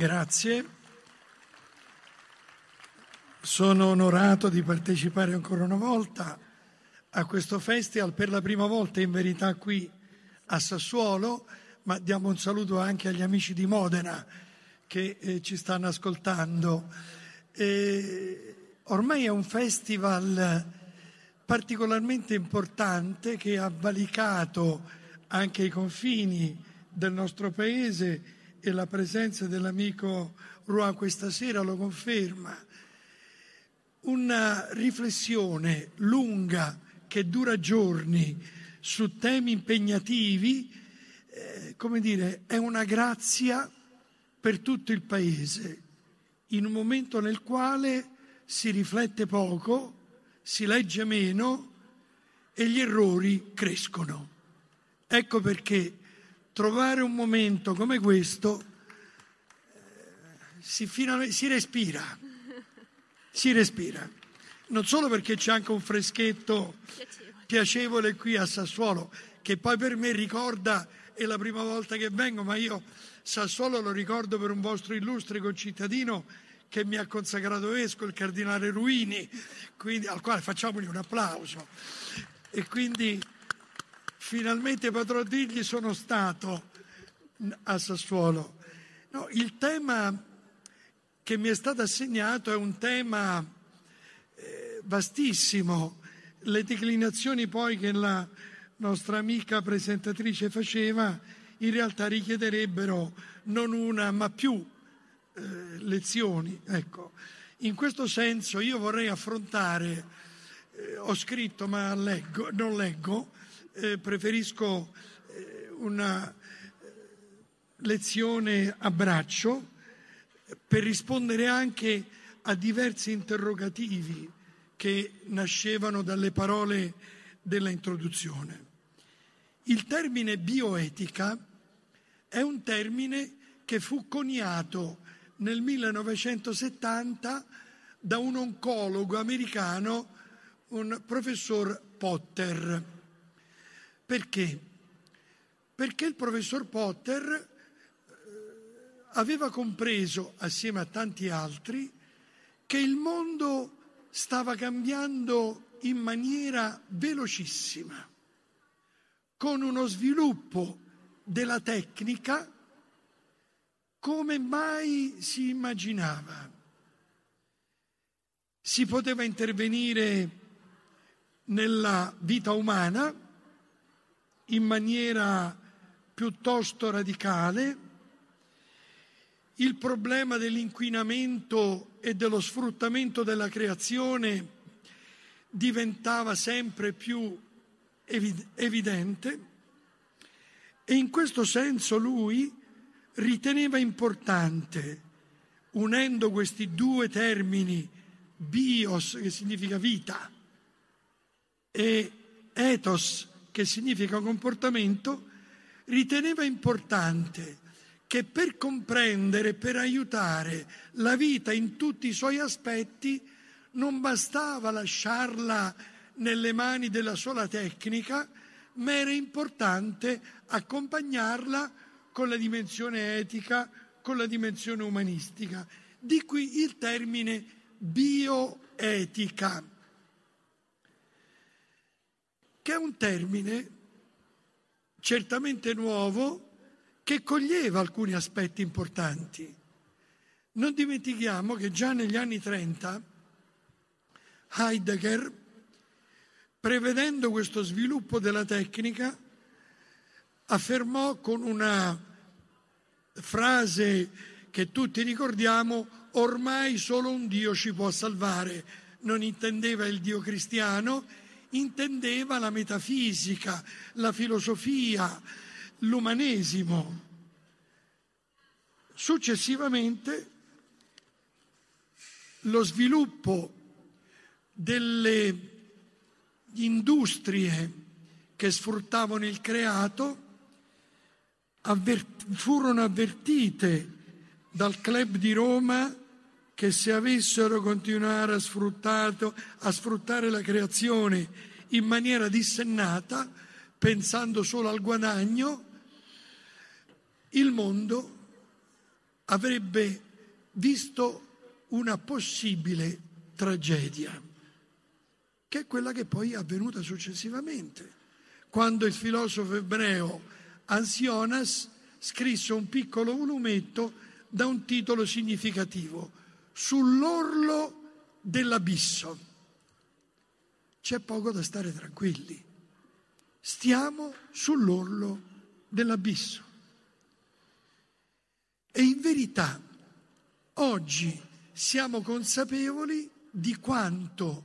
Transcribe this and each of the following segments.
Grazie. Sono onorato di partecipare ancora una volta a questo festival, per la prima volta in verità qui a Sassuolo, ma diamo un saluto anche agli amici di Modena che eh, ci stanno ascoltando. E ormai è un festival particolarmente importante che ha valicato anche i confini del nostro paese e la presenza dell'amico Rouen questa sera lo conferma. Una riflessione lunga che dura giorni su temi impegnativi, eh, come dire, è una grazia per tutto il Paese, in un momento nel quale si riflette poco, si legge meno e gli errori crescono. Ecco perché trovare un momento come questo eh, si, si respira, si respira. Non solo perché c'è anche un freschetto piacevole. piacevole qui a Sassuolo, che poi per me ricorda, è la prima volta che vengo, ma io Sassuolo lo ricordo per un vostro illustre concittadino che mi ha consacrato vescovo, il cardinale Ruini, quindi, al quale facciamogli un applauso. E quindi finalmente patrodigli sono stato a Sassuolo. No, il tema che mi è stato assegnato è un tema eh, vastissimo. Le declinazioni poi che la nostra amica presentatrice faceva in realtà richiederebbero non una ma più eh, lezioni. Ecco. In questo senso io vorrei affrontare, eh, ho scritto ma leggo, non leggo, eh, preferisco eh, una eh, lezione a braccio per rispondere anche a diversi interrogativi che nascevano dalle parole della introduzione. Il termine bioetica è un termine che fu coniato nel 1970 da un oncologo americano, un professor Potter. Perché? Perché il professor Potter eh, aveva compreso, assieme a tanti altri, che il mondo stava cambiando in maniera velocissima, con uno sviluppo della tecnica come mai si immaginava. Si poteva intervenire nella vita umana in maniera piuttosto radicale. Il problema dell'inquinamento e dello sfruttamento della creazione diventava sempre più evidente e in questo senso lui riteneva importante, unendo questi due termini, bios che significa vita e ethos che significa comportamento, riteneva importante che per comprendere, per aiutare la vita in tutti i suoi aspetti, non bastava lasciarla nelle mani della sola tecnica, ma era importante accompagnarla con la dimensione etica, con la dimensione umanistica. Di qui il termine bioetica che è un termine certamente nuovo che coglieva alcuni aspetti importanti. Non dimentichiamo che già negli anni 30 Heidegger, prevedendo questo sviluppo della tecnica, affermò con una frase che tutti ricordiamo, ormai solo un Dio ci può salvare. Non intendeva il Dio cristiano, intendeva la metafisica, la filosofia, l'umanesimo. Successivamente lo sviluppo delle industrie che sfruttavano il creato furono avvertite dal club di Roma che se avessero continuato a, a sfruttare la creazione in maniera dissennata, pensando solo al guadagno, il mondo avrebbe visto una possibile tragedia, che è quella che poi è avvenuta successivamente, quando il filosofo ebreo Ansionas scrisse un piccolo volumetto da un titolo significativo, Sull'orlo dell'abisso. C'è poco da stare tranquilli. Stiamo sull'orlo dell'abisso. E in verità oggi siamo consapevoli di quanto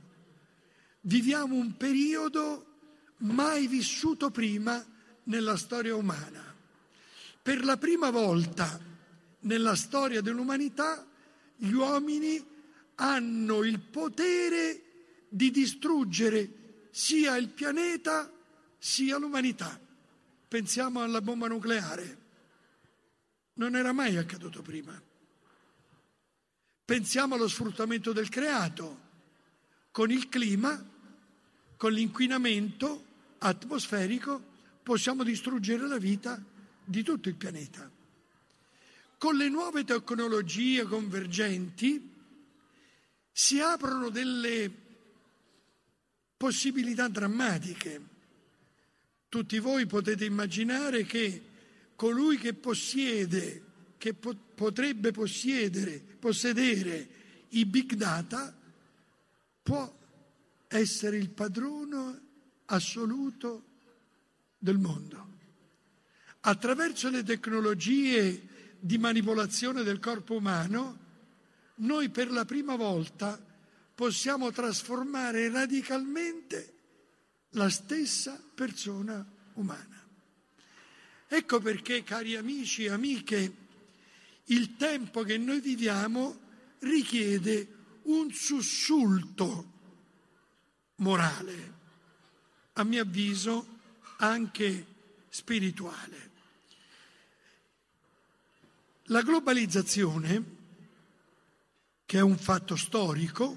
viviamo un periodo mai vissuto prima nella storia umana. Per la prima volta nella storia dell'umanità gli uomini hanno il potere di distruggere sia il pianeta sia l'umanità. Pensiamo alla bomba nucleare. Non era mai accaduto prima. Pensiamo allo sfruttamento del creato, con il clima, con l'inquinamento atmosferico, possiamo distruggere la vita di tutto il pianeta. Con le nuove tecnologie convergenti si aprono delle possibilità drammatiche. Tutti voi potete immaginare che colui che possiede, che po- potrebbe possedere, possedere i big data, può essere il padrone assoluto del mondo. Attraverso le tecnologie di manipolazione del corpo umano, noi per la prima volta possiamo trasformare radicalmente la stessa persona umana. Ecco perché, cari amici e amiche, il tempo che noi viviamo richiede un sussulto morale, a mio avviso anche spirituale. La globalizzazione, che è un fatto storico,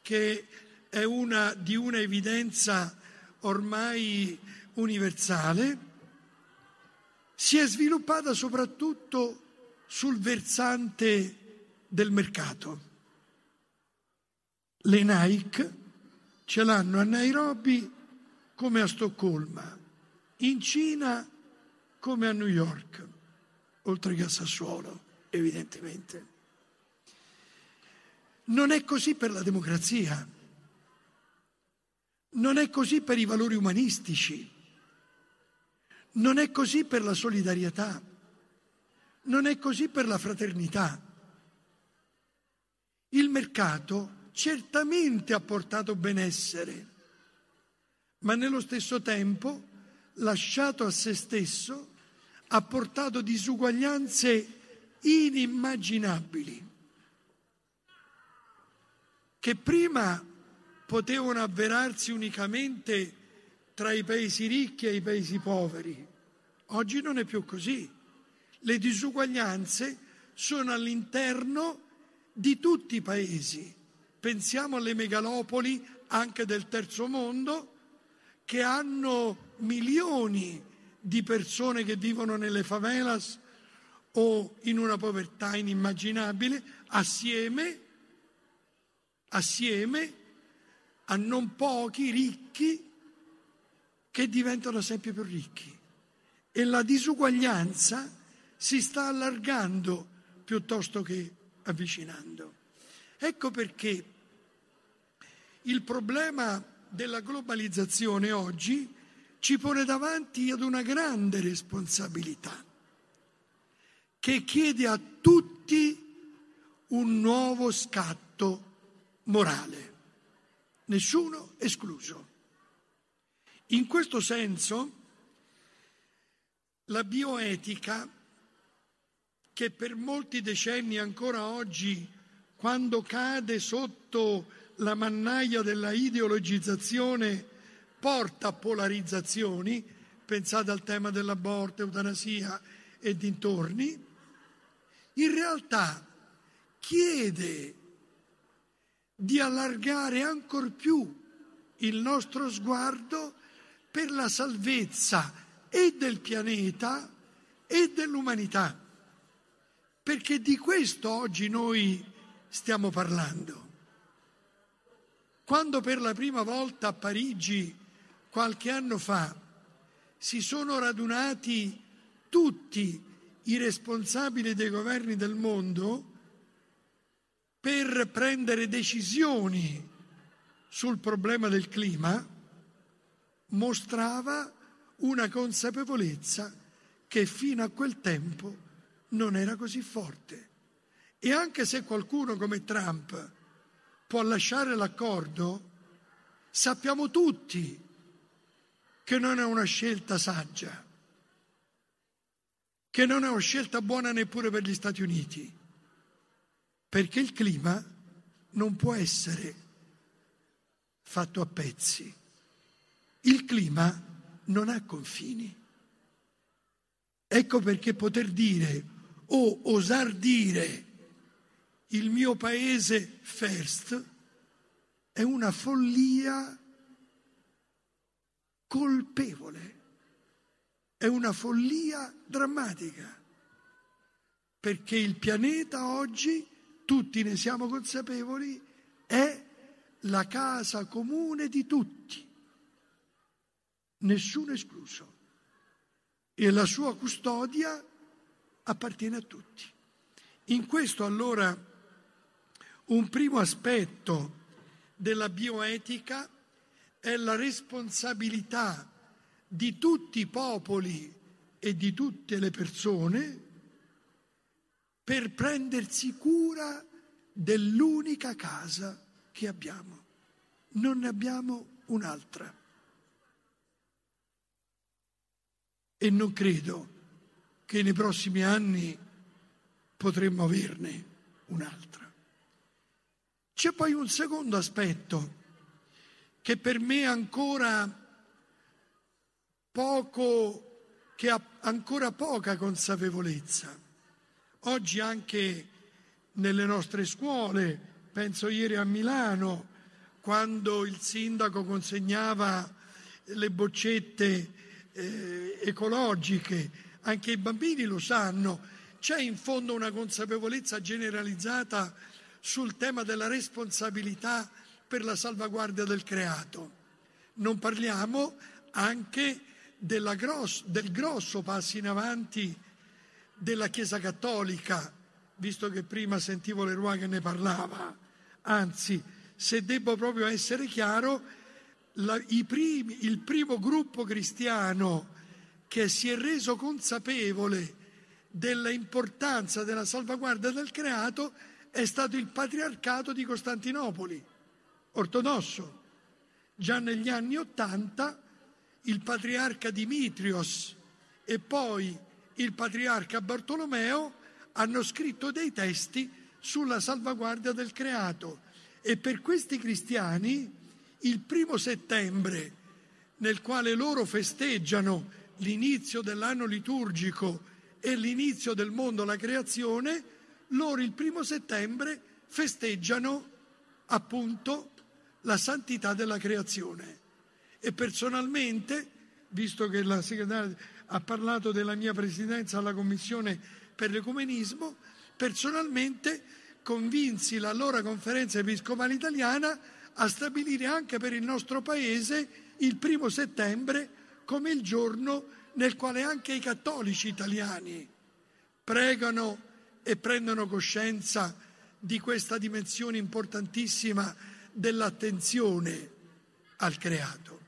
che è una, di una evidenza ormai universale, si è sviluppata soprattutto sul versante del mercato. Le Nike ce l'hanno a Nairobi come a Stoccolma, in Cina come a New York, oltre che a Sassuolo, evidentemente. Non è così per la democrazia, non è così per i valori umanistici. Non è così per la solidarietà, non è così per la fraternità. Il mercato certamente ha portato benessere, ma nello stesso tempo, lasciato a se stesso, ha portato disuguaglianze inimmaginabili, che prima potevano avverarsi unicamente tra i paesi ricchi e i paesi poveri. Oggi non è più così. Le disuguaglianze sono all'interno di tutti i paesi. Pensiamo alle megalopoli anche del terzo mondo che hanno milioni di persone che vivono nelle favelas o in una povertà inimmaginabile assieme, assieme a non pochi ricchi che diventano sempre più ricchi e la disuguaglianza si sta allargando piuttosto che avvicinando. Ecco perché il problema della globalizzazione oggi ci pone davanti ad una grande responsabilità che chiede a tutti un nuovo scatto morale, nessuno escluso. In questo senso, la bioetica, che per molti decenni ancora oggi, quando cade sotto la mannaia della ideologizzazione, porta a polarizzazioni, pensate al tema dell'aborto, eutanasia e dintorni, in realtà chiede di allargare ancor più il nostro sguardo per la salvezza e del pianeta e dell'umanità, perché di questo oggi noi stiamo parlando. Quando per la prima volta a Parigi, qualche anno fa, si sono radunati tutti i responsabili dei governi del mondo per prendere decisioni sul problema del clima, mostrava una consapevolezza che fino a quel tempo non era così forte. E anche se qualcuno come Trump può lasciare l'accordo, sappiamo tutti che non è una scelta saggia, che non è una scelta buona neppure per gli Stati Uniti, perché il clima non può essere fatto a pezzi. Il clima non ha confini. Ecco perché poter dire o osar dire il mio paese first è una follia colpevole, è una follia drammatica, perché il pianeta oggi, tutti ne siamo consapevoli, è la casa comune di tutti, nessuno escluso, e la sua custodia appartiene a tutti. In questo allora un primo aspetto della bioetica è la responsabilità di tutti i popoli e di tutte le persone per prendersi cura dell'unica casa che abbiamo. Non ne abbiamo un'altra. E non credo che nei prossimi anni potremmo averne un'altra. C'è poi un secondo aspetto che per me ancora poco, che ha ancora poca consapevolezza. Oggi anche nelle nostre scuole, penso ieri a Milano, quando il sindaco consegnava le boccette eh, ecologiche, anche i bambini lo sanno, c'è in fondo una consapevolezza generalizzata sul tema della responsabilità per la salvaguardia del creato. Non parliamo anche grosso, del grosso passo in avanti della Chiesa Cattolica, visto che prima sentivo Leroy che ne parlava. Anzi, se devo proprio essere chiaro, la, primi, il primo gruppo cristiano che si è reso consapevole dell'importanza della salvaguardia del creato è stato il patriarcato di Costantinopoli, ortodosso. Già negli anni Ottanta il patriarca Dimitrios e poi il patriarca Bartolomeo hanno scritto dei testi sulla salvaguardia del creato e per questi cristiani il primo settembre nel quale loro festeggiano l'inizio dell'anno liturgico e l'inizio del mondo, la creazione, loro il primo settembre festeggiano appunto la santità della creazione. E personalmente, visto che la segretaria ha parlato della mia presidenza alla Commissione per l'Ecumenismo, personalmente convinsi l'allora conferenza episcopale italiana a stabilire anche per il nostro paese il primo settembre come il giorno nel quale anche i cattolici italiani pregano e prendono coscienza di questa dimensione importantissima dell'attenzione al creato.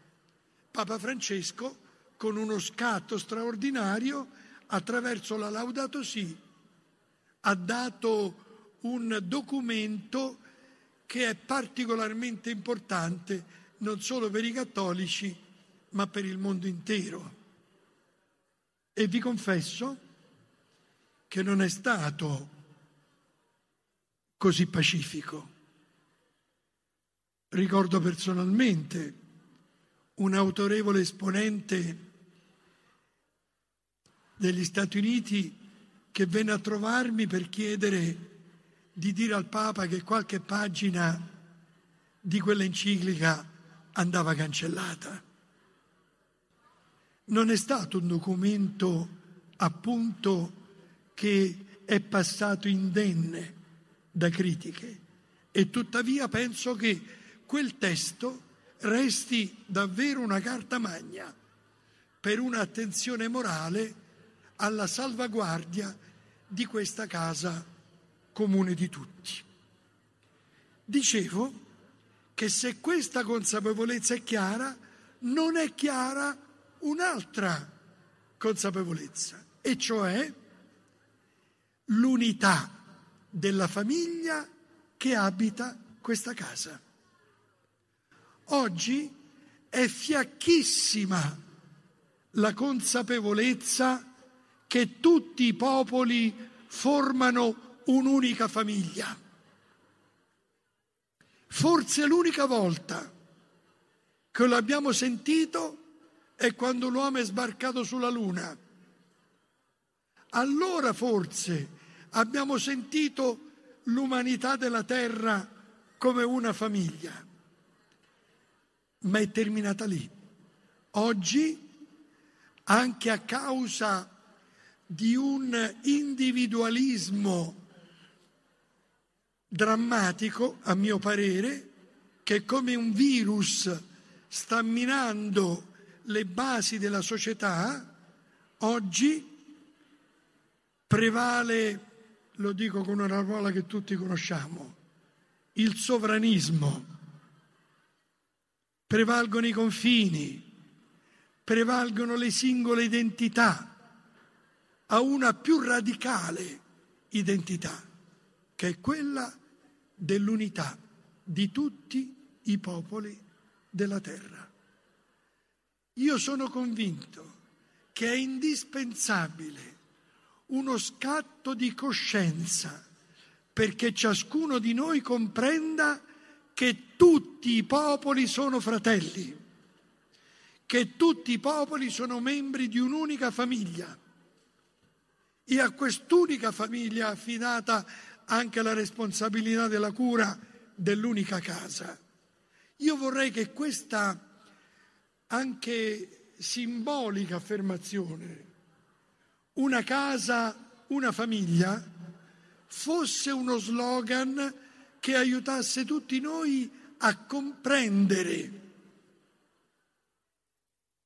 Papa Francesco, con uno scatto straordinario, attraverso la Laudato Si, ha dato un documento che è particolarmente importante non solo per i cattolici, ma per il mondo intero. E vi confesso che non è stato così pacifico. Ricordo personalmente un autorevole esponente degli Stati Uniti che venne a trovarmi per chiedere di dire al Papa che qualche pagina di quell'enciclica andava cancellata. Non è stato un documento appunto che è passato indenne da critiche e tuttavia penso che quel testo resti davvero una carta magna per un'attenzione morale alla salvaguardia di questa casa comune di tutti. Dicevo che se questa consapevolezza è chiara, non è chiara un'altra consapevolezza, e cioè l'unità della famiglia che abita questa casa. Oggi è fiacchissima la consapevolezza che tutti i popoli formano un'unica famiglia. Forse l'unica volta che l'abbiamo sentito è quando l'uomo è sbarcato sulla Luna. Allora forse abbiamo sentito l'umanità della Terra come una famiglia. Ma è terminata lì. Oggi, anche a causa di un individualismo drammatico, a mio parere, che come un virus sta minando le basi della società, oggi prevale, lo dico con una parola che tutti conosciamo, il sovranismo. Prevalgono i confini, prevalgono le singole identità a una più radicale identità, che è quella dell'unità di tutti i popoli della terra. Io sono convinto che è indispensabile uno scatto di coscienza perché ciascuno di noi comprenda che tutti i popoli sono fratelli, che tutti i popoli sono membri di un'unica famiglia e a quest'unica famiglia affidata anche la responsabilità della cura dell'unica casa. Io vorrei che questa anche simbolica affermazione, una casa, una famiglia, fosse uno slogan che aiutasse tutti noi a comprendere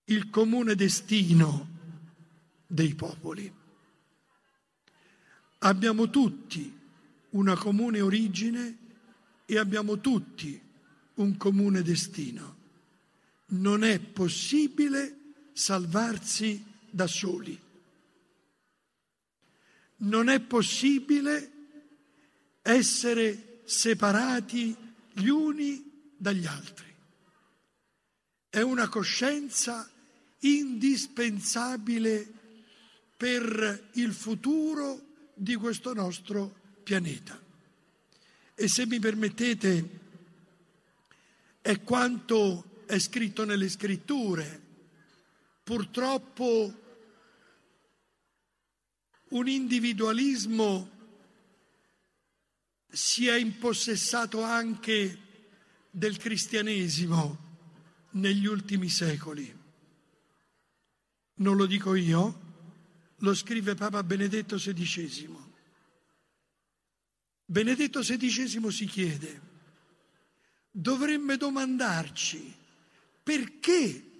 il comune destino dei popoli. Abbiamo tutti una comune origine e abbiamo tutti un comune destino. Non è possibile salvarsi da soli. Non è possibile essere separati gli uni dagli altri. È una coscienza indispensabile per il futuro di questo nostro pianeta. E se mi permettete, è quanto è scritto nelle scritture. Purtroppo un individualismo si è impossessato anche del cristianesimo negli ultimi secoli. Non lo dico io, lo scrive Papa Benedetto XVI. Benedetto XVI si chiede, dovremmo domandarci perché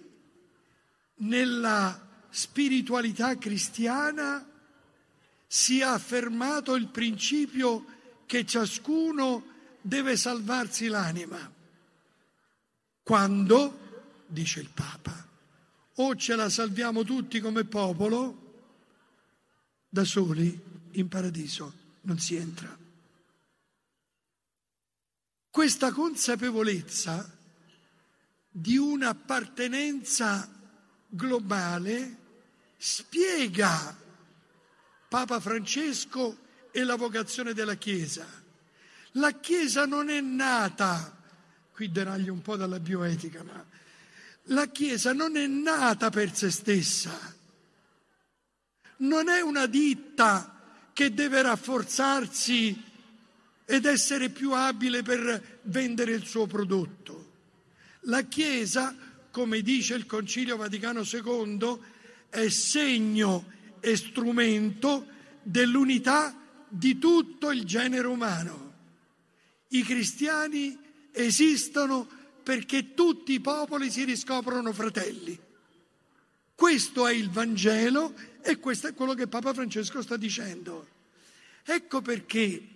nella spiritualità cristiana si è affermato il principio che ciascuno deve salvarsi l'anima. Quando, dice il Papa, o ce la salviamo tutti come popolo, da soli in paradiso non si entra. Questa consapevolezza di un'appartenenza globale spiega Papa Francesco e la vocazione della Chiesa. La Chiesa non è nata, qui deraglio un po' dalla bioetica, ma la Chiesa non è nata per se stessa, non è una ditta che deve rafforzarsi ed essere più abile per vendere il suo prodotto. La Chiesa, come dice il Concilio Vaticano II, è segno e strumento dell'unità di tutto il genere umano. I cristiani esistono perché tutti i popoli si riscoprono fratelli. Questo è il Vangelo e questo è quello che Papa Francesco sta dicendo. Ecco perché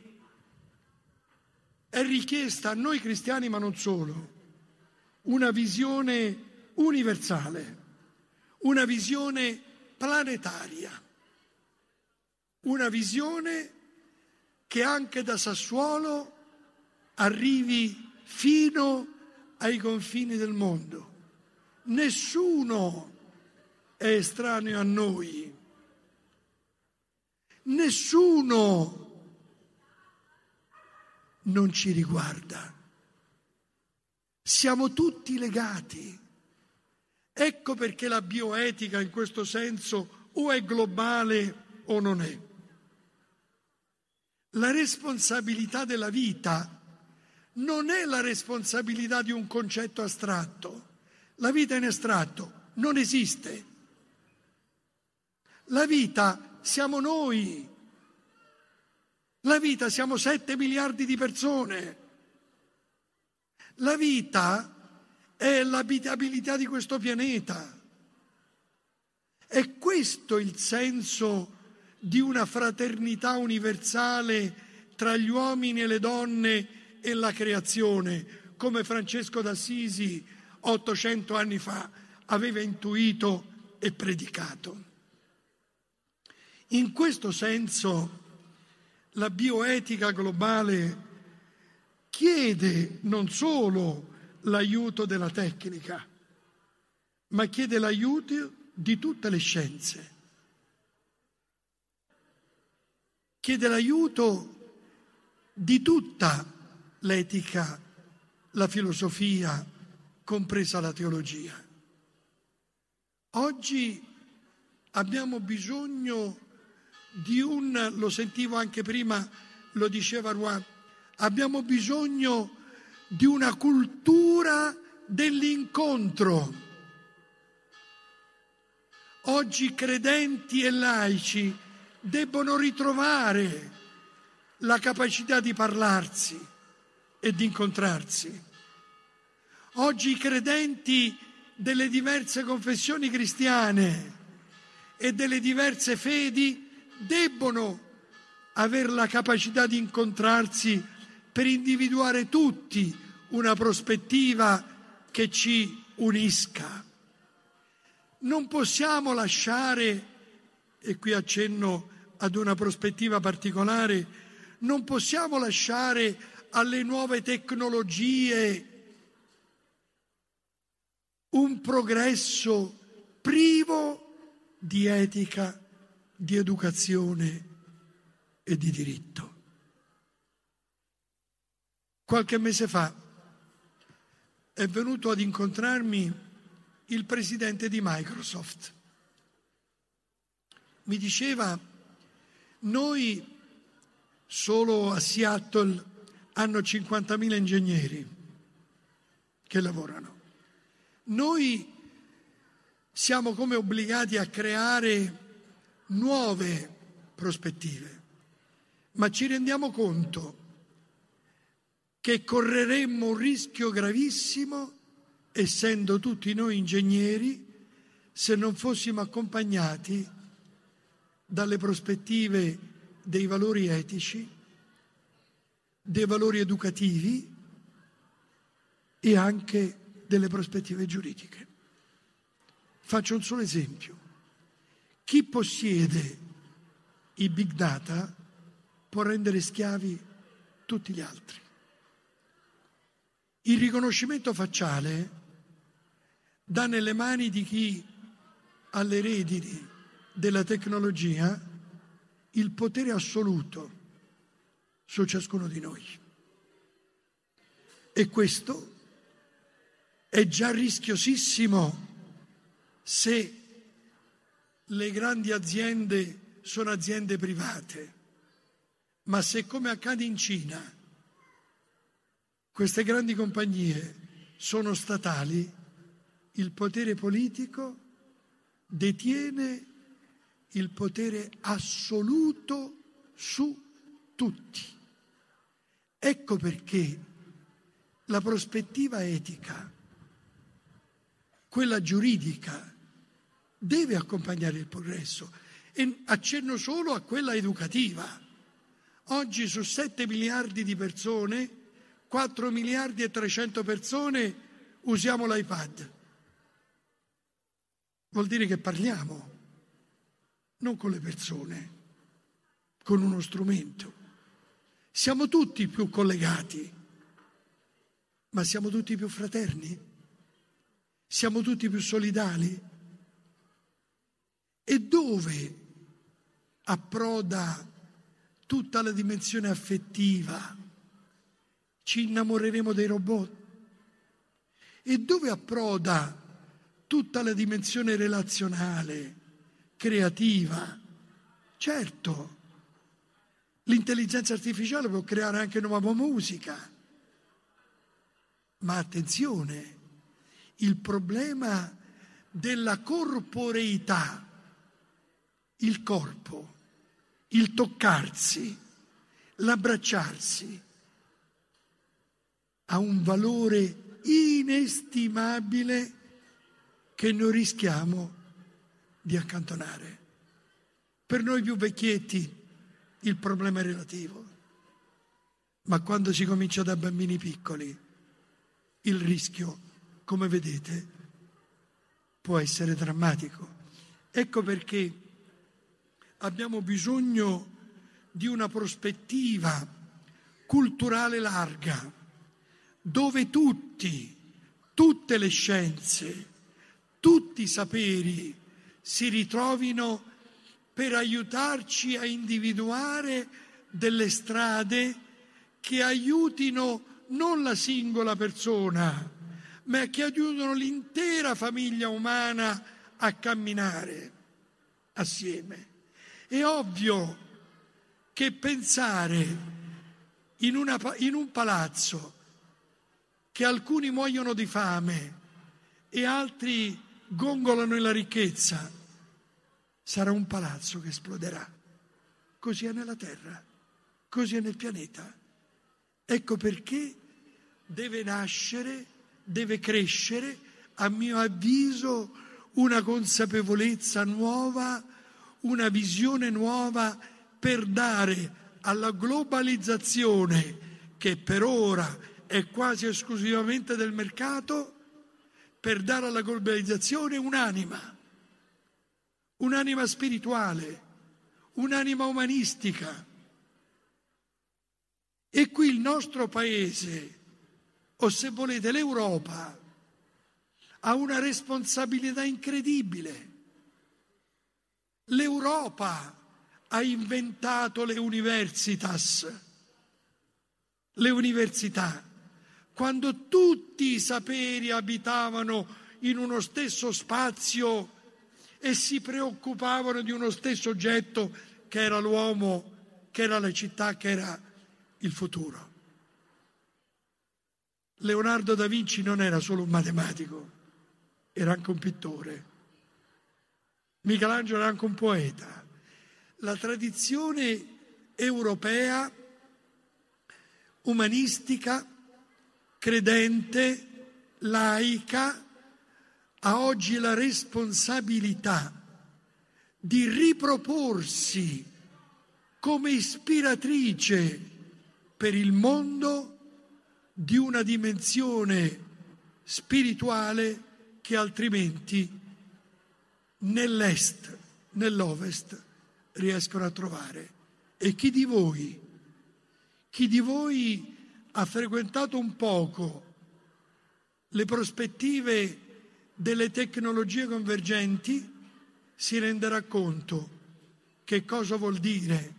è richiesta a noi cristiani, ma non solo, una visione universale, una visione planetaria, una visione che anche da Sassuolo arrivi fino ai confini del mondo. Nessuno è estraneo a noi. Nessuno non ci riguarda. Siamo tutti legati. Ecco perché la bioetica in questo senso o è globale o non è. La responsabilità della vita non è la responsabilità di un concetto astratto. La vita in astratto non esiste. La vita siamo noi. La vita siamo 7 miliardi di persone. La vita è l'abitabilità di questo pianeta. È questo il senso di una fraternità universale tra gli uomini e le donne e la creazione, come Francesco d'Assisi 800 anni fa aveva intuito e predicato. In questo senso la bioetica globale chiede non solo l'aiuto della tecnica, ma chiede l'aiuto di tutte le scienze. Chiede l'aiuto di tutta l'etica, la filosofia, compresa la teologia. Oggi abbiamo bisogno di un, lo sentivo anche prima, lo diceva Rouen, abbiamo bisogno di una cultura dell'incontro. Oggi credenti e laici debbono ritrovare la capacità di parlarsi e di incontrarsi. Oggi i credenti delle diverse confessioni cristiane e delle diverse fedi debbono avere la capacità di incontrarsi per individuare tutti una prospettiva che ci unisca. Non possiamo lasciare, e qui accenno ad una prospettiva particolare, non possiamo lasciare alle nuove tecnologie un progresso privo di etica di educazione e di diritto. Qualche mese fa è venuto ad incontrarmi il presidente di Microsoft. Mi diceva, noi solo a Seattle hanno 50.000 ingegneri che lavorano. Noi siamo come obbligati a creare nuove prospettive, ma ci rendiamo conto che correremmo un rischio gravissimo, essendo tutti noi ingegneri, se non fossimo accompagnati dalle prospettive dei valori etici, dei valori educativi e anche delle prospettive giuridiche. Faccio un solo esempio. Chi possiede i big data può rendere schiavi tutti gli altri. Il riconoscimento facciale dà nelle mani di chi ha le redini della tecnologia il potere assoluto su ciascuno di noi. E questo è già rischiosissimo se le grandi aziende sono aziende private, ma se come accade in Cina queste grandi compagnie sono statali, il potere politico detiene il potere assoluto su tutti. Ecco perché la prospettiva etica, quella giuridica, deve accompagnare il progresso e accenno solo a quella educativa. Oggi su 7 miliardi di persone, 4 miliardi e 300 persone usiamo l'iPad. Vuol dire che parliamo, non con le persone, con uno strumento. Siamo tutti più collegati, ma siamo tutti più fraterni? Siamo tutti più solidali? E dove approda tutta la dimensione affettiva? Ci innamoreremo dei robot? E dove approda tutta la dimensione relazionale, creativa? Certo, l'intelligenza artificiale può creare anche nuova musica, ma attenzione, il problema della corporeità il corpo, il toccarsi, l'abbracciarsi ha un valore inestimabile che noi rischiamo di accantonare. Per noi più vecchietti il problema è relativo, ma quando si comincia da bambini piccoli il rischio, come vedete, può essere drammatico. Ecco perché abbiamo bisogno di una prospettiva culturale larga, dove tutti, tutte le scienze, tutti i saperi si ritrovino per aiutarci a individuare delle strade che aiutino non la singola persona, ma che aiutino l'intera famiglia umana a camminare assieme. È ovvio che pensare in, una, in un palazzo che alcuni muoiono di fame e altri gongolano nella ricchezza, sarà un palazzo che esploderà. Così è nella Terra, così è nel pianeta. Ecco perché deve nascere, deve crescere, a mio avviso, una consapevolezza nuova una visione nuova per dare alla globalizzazione, che per ora è quasi esclusivamente del mercato, per dare alla globalizzazione un'anima, un'anima spirituale, un'anima umanistica. E qui il nostro paese, o se volete l'Europa, ha una responsabilità incredibile. L'Europa ha inventato le universitas, le università, quando tutti i saperi abitavano in uno stesso spazio e si preoccupavano di uno stesso oggetto che era l'uomo, che era la città, che era il futuro. Leonardo da Vinci non era solo un matematico, era anche un pittore. Michelangelo era anche un poeta. La tradizione europea, umanistica, credente, laica, ha oggi la responsabilità di riproporsi come ispiratrice per il mondo di una dimensione spirituale che altrimenti nell'est, nell'ovest riescono a trovare. E chi di voi, chi di voi ha frequentato un poco le prospettive delle tecnologie convergenti si renderà conto che cosa vuol dire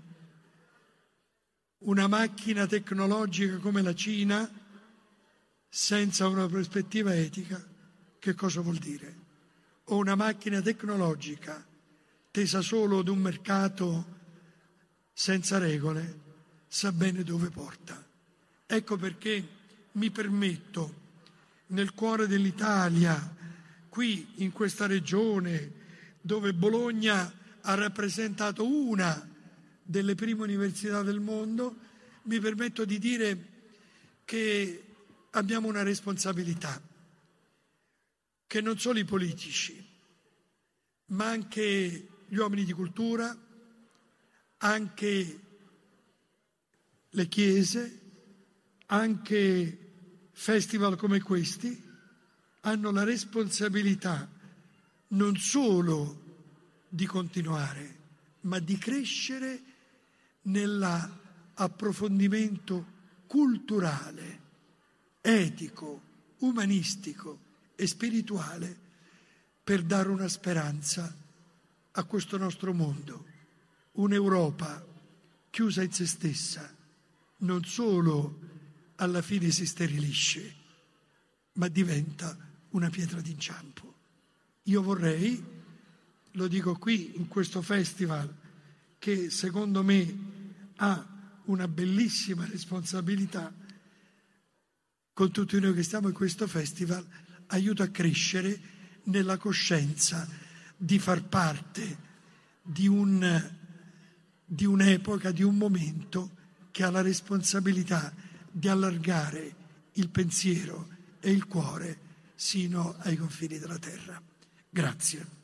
una macchina tecnologica come la Cina senza una prospettiva etica, che cosa vuol dire o una macchina tecnologica tesa solo ad un mercato senza regole sa bene dove porta. Ecco perché mi permetto nel cuore dell'Italia, qui in questa regione dove Bologna ha rappresentato una delle prime università del mondo, mi permetto di dire che abbiamo una responsabilità, che non solo i politici, ma anche gli uomini di cultura, anche le chiese, anche festival come questi, hanno la responsabilità non solo di continuare, ma di crescere nell'approfondimento culturale, etico, umanistico e spirituale per dare una speranza a questo nostro mondo, un'Europa chiusa in se stessa, non solo alla fine si sterilisce, ma diventa una pietra d'inciampo. Io vorrei, lo dico qui in questo festival, che secondo me ha una bellissima responsabilità con tutti noi che stiamo in questo festival, aiuta a crescere nella coscienza di far parte di, un, di un'epoca, di un momento che ha la responsabilità di allargare il pensiero e il cuore sino ai confini della terra. Grazie.